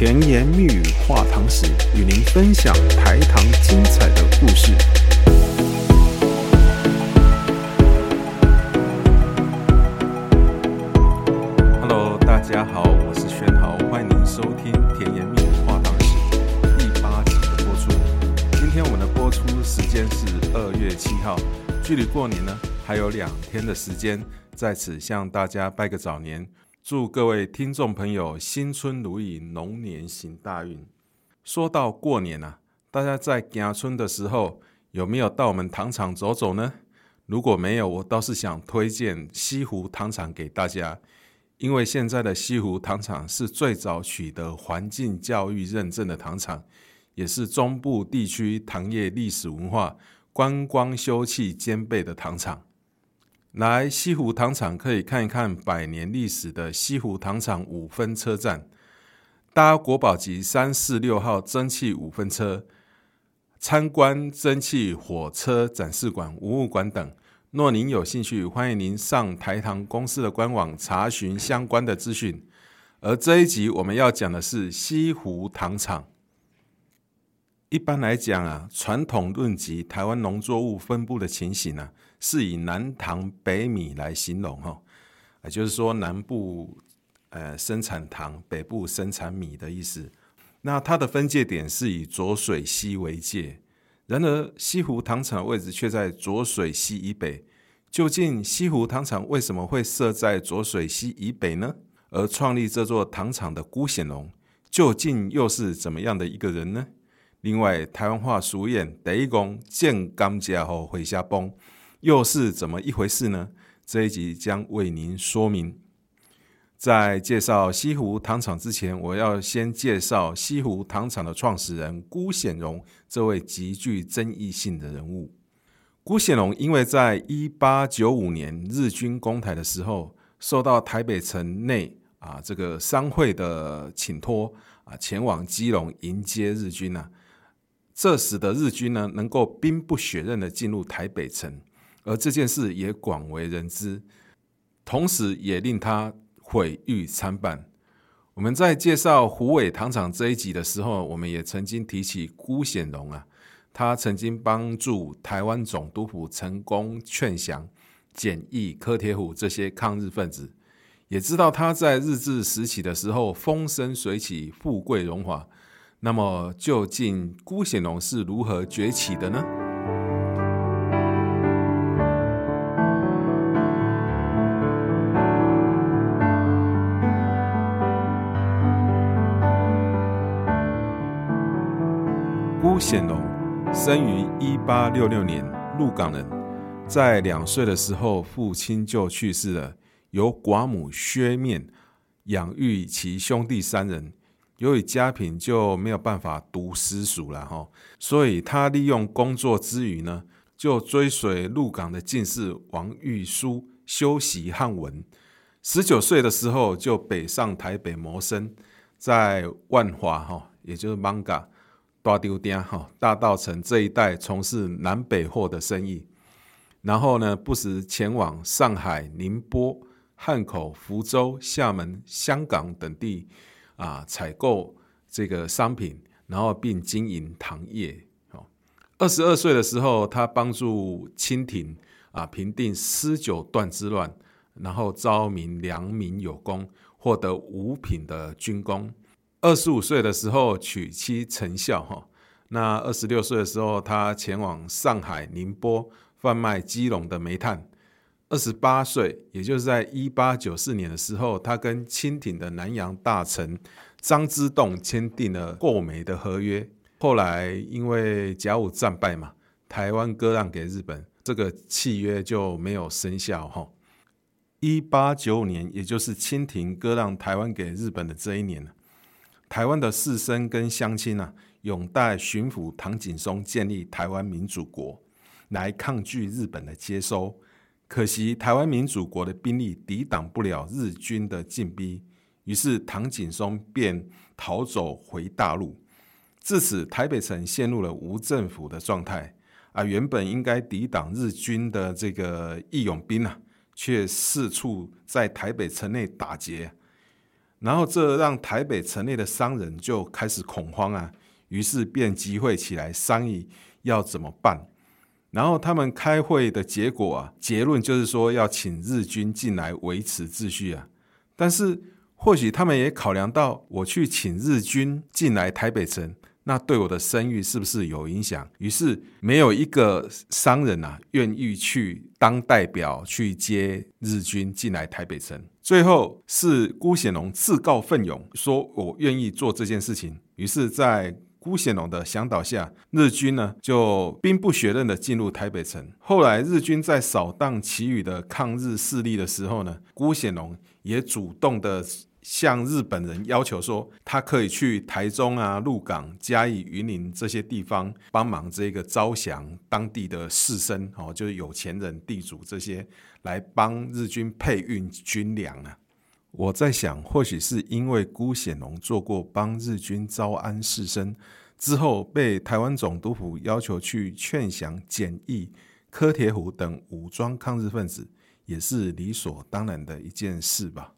甜言蜜语话糖史，与您分享台糖精彩的故事。Hello，大家好，我是轩豪，欢迎您收听《甜言蜜语话糖史》第八集的播出。今天我们的播出时间是二月七号，距离过年呢还有两天的时间，在此向大家拜个早年。祝各位听众朋友新春如意，龙年行大运。说到过年啊，大家在行春的时候有没有到我们糖厂走走呢？如果没有，我倒是想推荐西湖糖厂给大家，因为现在的西湖糖厂是最早取得环境教育认证的糖厂，也是中部地区糖业历史文化、观光休憩兼备的糖厂。来西湖糖厂可以看一看百年历史的西湖糖厂五分车站，搭国宝级三四六号蒸汽五分车，参观蒸汽火车展示馆、文物馆等。若您有兴趣，欢迎您上台糖公司的官网查询相关的资讯。而这一集我们要讲的是西湖糖厂。一般来讲啊，传统论及台湾农作物分布的情形呢、是以南糖北米来形容哈，也就是说南部呃生产糖，北部生产米的意思。那它的分界点是以浊水溪为界，然而西湖糖厂位置却在浊水溪以北。究竟西湖糖厂为什么会设在浊水溪以北呢？而创立这座糖厂的辜显荣，究竟又是怎么样的一个人呢？另外，台湾话俗谚“第一公见甘蔗后会下崩”。又是怎么一回事呢？这一集将为您说明。在介绍西湖糖厂之前，我要先介绍西湖糖厂的创始人辜显荣这位极具争议性的人物。辜显荣因为在一八九五年日军攻台的时候，受到台北城内啊这个商会的请托啊，前往基隆迎接日军啊，这使得日军呢能够兵不血刃的进入台北城。而这件事也广为人知，同时也令他毁誉参半。我们在介绍胡伟糖厂这一集的时候，我们也曾经提起辜显荣啊，他曾经帮助台湾总督府成功劝降、检阅柯铁虎这些抗日分子，也知道他在日治时期的时候风生水起、富贵荣华。那么，究竟辜显荣是如何崛起的呢？显龙生于一八六六年，鹿港人。在两岁的时候，父亲就去世了，由寡母薛面养育其兄弟三人。由于家贫，就没有办法读私塾了哈，所以他利用工作之余呢，就追随鹿港的进士王玉书修习汉文。十九岁的时候，就北上台北谋生，在万华哈，也就是 Manga。大丢店哈，大道城这一带从事南北货的生意，然后呢，不时前往上海、宁波、汉口、福州、厦门、香港等地啊，采购这个商品，然后并经营糖业。二十二岁的时候，他帮助清廷啊平定施九段之乱，然后招明良民有功，获得五品的军功。二十五岁的时候娶妻成孝哈，那二十六岁的时候，他前往上海、宁波贩卖基隆的煤炭。二十八岁，也就是在一八九四年的时候，他跟清廷的南洋大臣张之洞签订了购煤的合约。后来因为甲午战败嘛，台湾割让给日本，这个契约就没有生效哈。一八九五年，也就是清廷割让台湾给日本的这一年台湾的士绅跟乡亲啊，拥戴巡抚唐景崧建立台湾民主国，来抗拒日本的接收。可惜台湾民主国的兵力抵挡不了日军的进逼，于是唐景崧便逃走回大陆。自此，台北城陷入了无政府的状态。啊，原本应该抵挡日军的这个义勇兵啊，却四处在台北城内打劫。然后这让台北城内的商人就开始恐慌啊，于是便集会起来商议要怎么办。然后他们开会的结果啊，结论就是说要请日军进来维持秩序啊。但是或许他们也考量到，我去请日军进来台北城，那对我的声誉是不是有影响？于是没有一个商人啊愿意去当代表去接日军进来台北城。最后是辜显荣自告奋勇，说我愿意做这件事情。于是，在辜显荣的向导下，日军呢就兵不血刃的进入台北城。后来日军在扫荡其余的抗日势力的时候呢，辜显荣也主动的向日本人要求说，他可以去台中啊、鹿港、嘉义、云林这些地方帮忙这个招降当地的士绅哦，就是有钱人、地主这些来帮日军配运军粮啊。我在想，或许是因为辜显荣做过帮日军招安士绅之后，被台湾总督府要求去劝降简易、柯铁虎等武装抗日分子，也是理所当然的一件事吧。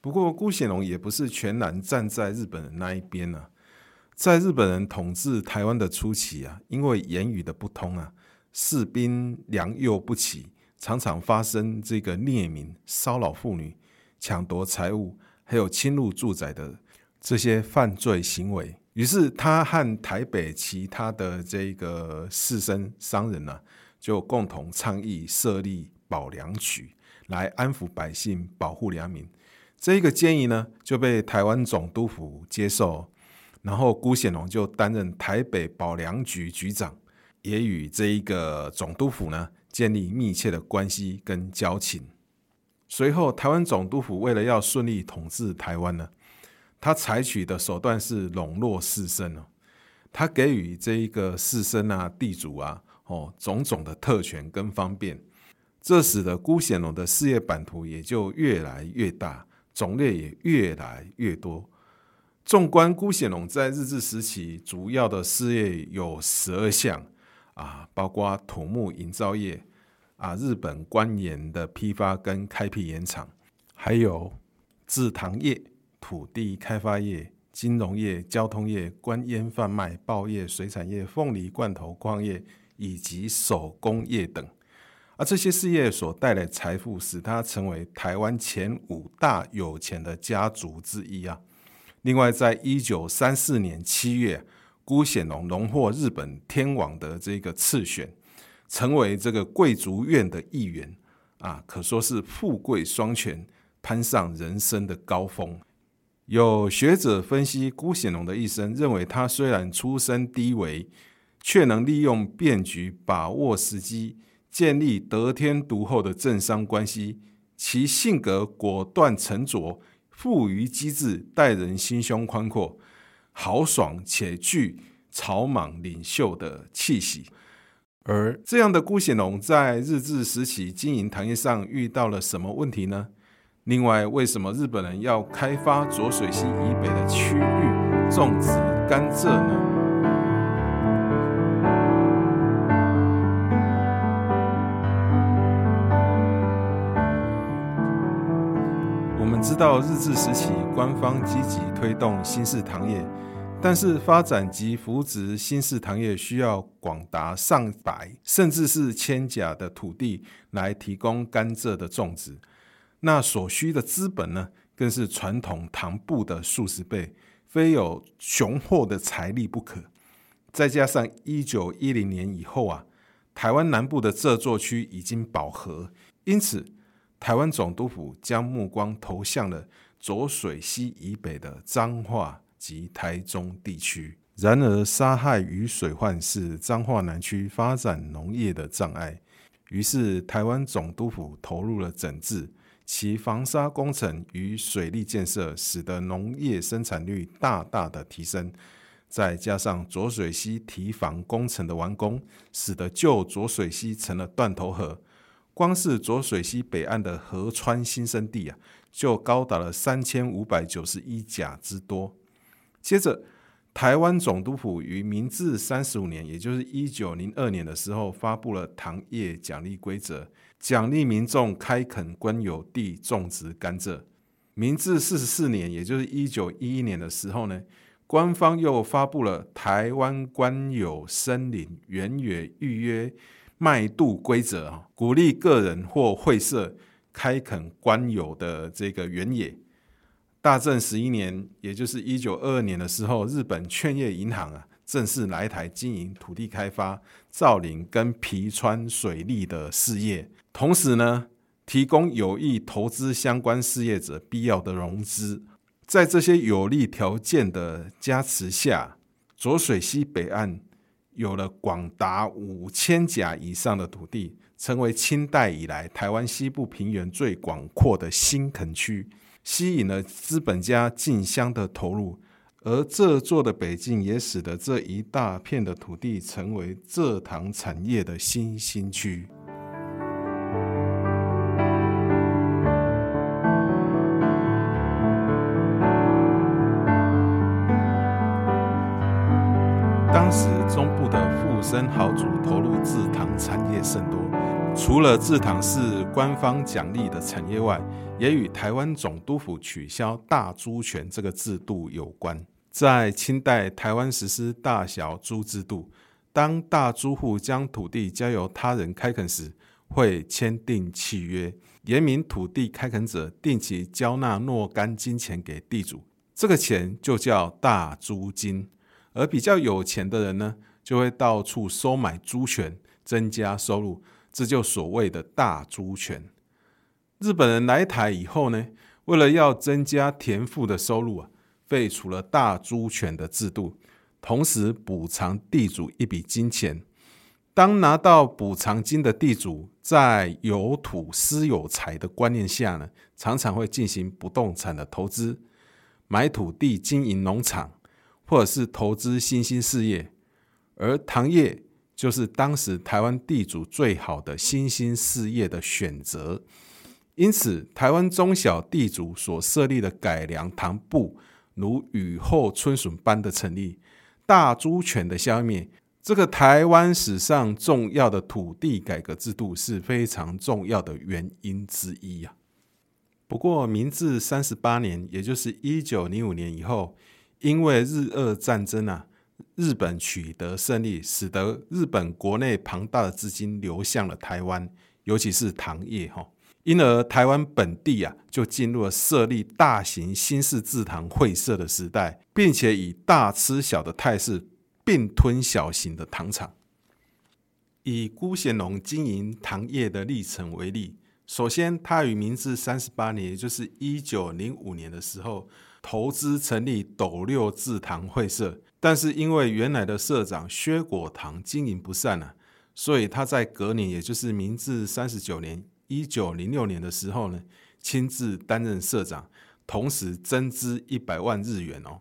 不过，辜显荣也不是全然站在日本人那一边啊。在日本人统治台湾的初期啊，因为言语的不通啊，士兵良莠不齐，常常发生这个虐民、骚扰妇女。抢夺财物，还有侵入住宅的这些犯罪行为，于是他和台北其他的这个士绅商人呢、就共同倡议设立保良局，来安抚百姓，保护良民。这一个建议呢，就被台湾总督府接受，然后辜显荣就担任台北保良局局长，也与这一个总督府呢建立密切的关系跟交情。随后，台湾总督府为了要顺利统治台湾呢，他采取的手段是笼络士绅哦，他给予这一个士绅啊、地主啊哦种种的特权跟方便，这使得辜显荣的事业版图也就越来越大，种类也越来越多。纵观辜显荣在日治时期主要的事业有十二项啊，包括土木营造业。啊，日本官盐的批发跟开辟盐场，还有制糖业、土地开发业、金融业、交通业、官烟贩卖、报业、水产业、凤梨罐头矿业以及手工业等。而这些事业所带来财富，使他成为台湾前五大有钱的家族之一啊。另外，在一九三四年七月，辜显龙荣获日本天皇的这个次选。成为这个贵族院的一员啊，可说是富贵双全，攀上人生的高峰。有学者分析辜显龙的一生，认为他虽然出身低微，却能利用变局，把握时机，建立得天独厚的政商关系。其性格果断沉着，富于机智，待人心胸宽阔，豪爽且具草莽领袖的气息。而这样的辜显龙在日治时期经营糖业上遇到了什么问题呢？另外，为什么日本人要开发浊水溪以北的区域种植甘蔗呢？们知道，日治时期官方积极推动新式糖业。但是发展及扶植新式糖业需要广达上百甚至是千甲的土地来提供甘蔗的种植，那所需的资本呢，更是传统糖布的数十倍，非有雄厚的财力不可。再加上一九一零年以后啊，台湾南部的蔗作区已经饱和，因此台湾总督府将目光投向了浊水溪以北的彰化。及台中地区。然而，沙害与水患是彰化南区发展农业的障碍。于是，台湾总督府投入了整治，其防沙工程与水利建设，使得农业生产率大大的提升。再加上浊水溪堤防工程的完工，使得旧浊水溪成了断头河。光是浊水溪北岸的河川新生地啊，就高达了三千五百九十一甲之多。接着，台湾总督府于明治三十五年，也就是一九零二年的时候，发布了糖业奖励规则，奖励民众开垦官有地种植甘蔗。明治四十四年，也就是一九一一年的时候呢，官方又发布了《台湾官有森林原野预约卖渡规则》啊，鼓励个人或会社开垦官有的这个原野。大正十一年，也就是一九二二年的时候，日本劝业银行啊，正式来台经营土地开发、造林跟皮川水利的事业，同时呢，提供有意投资相关事业者必要的融资，在这些有利条件的加持下，浊水溪北岸有了广达五千甲以上的土地，成为清代以来台湾西部平原最广阔的新垦区，吸引了资本家竞相的投入，而这座的北境也使得这一大片的土地成为蔗糖产业的新兴区。生豪族投入制糖产业甚多，除了制糖是官方奖励的产业外，也与台湾总督府取消大租权这个制度有关。在清代，台湾实施大小租制度，当大租户将土地交由他人开垦时，会签订契约，严明土地开垦者定期交纳若干金钱给地主，这个钱就叫大租金。而比较有钱的人呢，就会到处收买租权，增加收入，这就所谓的大租权。日本人来台以后呢，为了要增加田赋的收入啊，废除了大租权的制度，同时补偿地主一笔金钱。当拿到补偿金的地主，在有土私有财的观念下呢，常常会进行不动产的投资，买土地经营农场。或者是投资新兴事业，而糖业就是当时台湾地主最好的新兴事业的选择。因此，台湾中小地主所设立的改良糖部，如雨后春笋般的成立，大租权的消灭，这个台湾史上重要的土地改革制度是非常重要的原因之一啊。不过，明治三十八年，也就是一九零五年以后。因为日俄战争啊，日本取得胜利，使得日本国内庞大的资金流向了台湾，尤其是糖业哈，因而台湾本地啊就进入了设立大型新式制糖会社的时代，并且以大吃小的态势并吞小型的糖厂。以辜显龙经营糖业的历程为例，首先他于明治三十八年，也就是一九零五年的时候。投资成立斗六制糖会社，但是因为原来的社长薛果堂经营不善啊，所以他在隔年，也就是明治三十九年（一九零六年）的时候呢，亲自担任社长，同时增资一百万日元哦。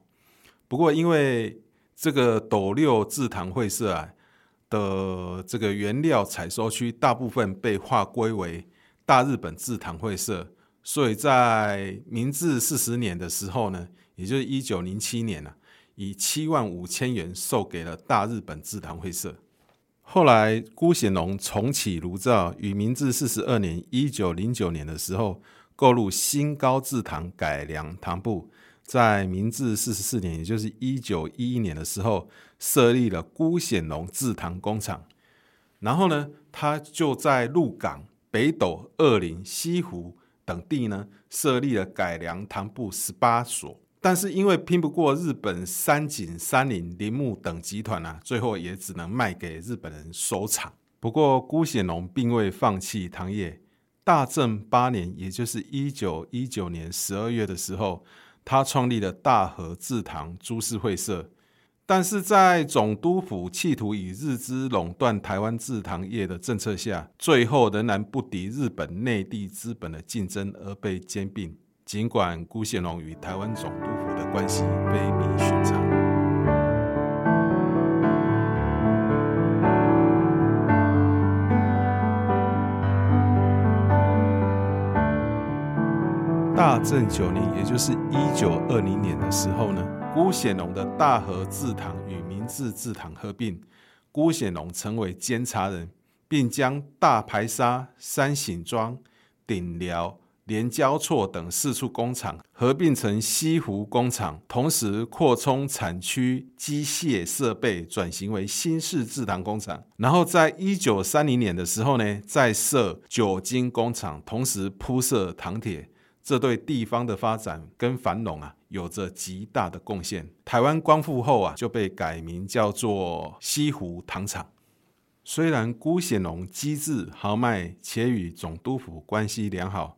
不过因为这个斗六制糖会社啊的这个原料采收区大部分被划归为大日本制糖会社。所以在明治四十年的时候呢，也就是一九零七年啊，以七万五千元售给了大日本制糖会社。后来辜显龙重启炉灶，于明治四十二年一九零九年的时候，购入新高制糖改良糖部，在明治四十四年，也就是一九一一年的时候，设立了辜显龙制糖工厂。然后呢，他就在鹿港、北斗、二林、西湖。等地呢，设立了改良糖部十八所，但是因为拼不过日本三井、三林、铃木等集团啊，最后也只能卖给日本人收场。不过辜显荣并未放弃糖业，大正八年，也就是一九一九年十二月的时候，他创立了大和制糖株式会社。但是在总督府企图以日资垄断台湾制糖业的政策下，最后仍然不敌日本内地资本的竞争而被兼并。尽管辜显龙与台湾总督府的关系非比大正九年，也就是一九二零年的时候呢。辜显荣的大和制糖与明治制糖合并，辜显荣成为监察人，并将大排沙、山形庄、顶寮、连交错等四处工厂合并成西湖工厂，同时扩充产区机械设备，转型为新式制糖工厂。然后在一九三零年的时候呢，再设酒精工厂，同时铺设糖铁。这对地方的发展跟繁荣啊，有着极大的贡献。台湾光复后啊，就被改名叫做西湖糖厂。虽然辜显荣机智豪迈，且与总督府关系良好，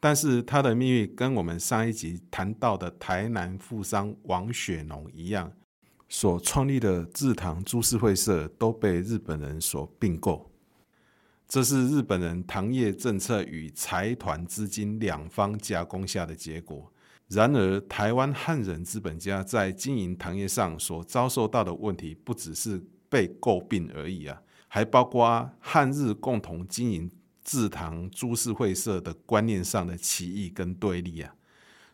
但是他的命运跟我们上一集谈到的台南富商王雪农一样，所创立的制糖株式会社都被日本人所并购。这是日本人糖业政策与财团资金两方加工下的结果。然而，台湾汉人资本家在经营糖业上所遭受到的问题，不只是被诟病而已啊，还包括汉日共同经营制糖株式会社的观念上的歧义跟对立啊。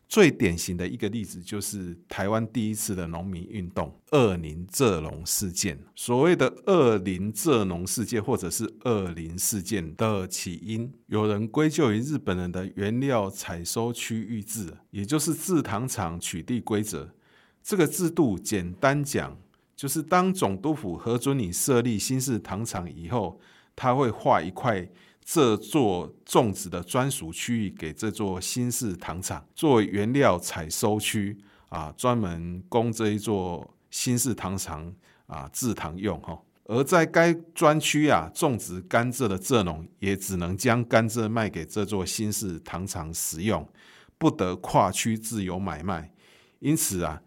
最典型的一个例子就是台湾第一次的农民运动——二林蔗农事件。所谓的二林蔗农事件，或者是二林事件的起因，有人归咎于日本人的原料采收区域制，也就是制糖厂取缔规则。这个制度简单讲，就是当总督府核准你设立新式糖厂以后，他会划一块。这座种植的专属区域给这座新式糖厂作为原料采收区啊，专门供这一座新式糖厂啊制糖用哈。而在该专区啊种植甘蔗的蔗农也只能将甘蔗卖给这座新式糖厂使用，不得跨区自由买卖。因此啊。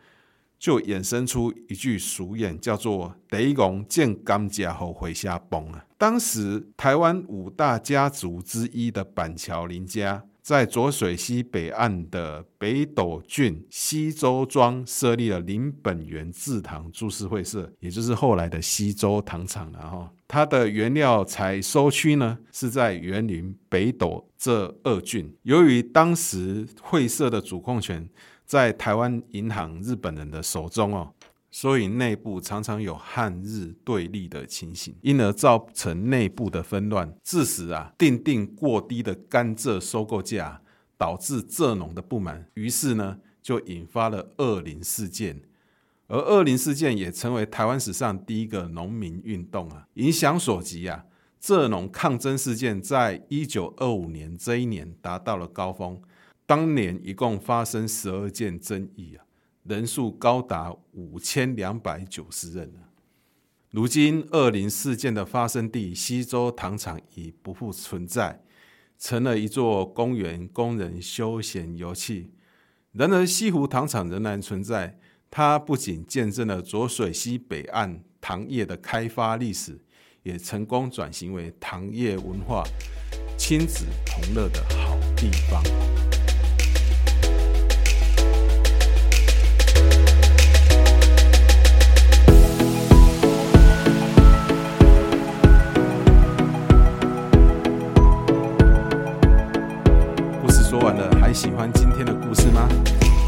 就衍生出一句俗谚，叫做“第一公见甘蔗后回家崩”啊。当时台湾五大家族之一的板桥林家，在浊水溪北岸的北斗郡西周庄设立了林本源制糖株式会社，也就是后来的西周糖厂。然后，它的原料采收区呢是在员林、北斗这二郡。由于当时会社的主控权，在台湾银行日本人的手中哦，所以内部常常有汉日对立的情形，因而造成内部的纷乱，致使啊订定过低的甘蔗收购价，导致蔗农的不满，于是呢就引发了二零事件，而二零事件也成为台湾史上第一个农民运动啊，影响所及啊，蔗农抗争事件在一九二五年这一年达到了高峰。当年一共发生十二件争议啊，人数高达五千两百九十人啊。如今二零事件的发生地溪洲糖厂已不复存在，成了一座公园，供人休闲游憩。然而西湖糖厂仍然存在，它不仅见证了浊水溪北岸糖业的开发历史，也成功转型为糖业文化、亲子同乐的好地方。喜欢今天的故事吗？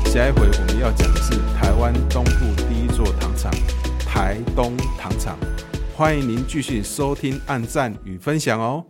下一回我们要讲的是台湾东部第一座糖厂——台东糖厂。欢迎您继续收听、按赞与分享哦。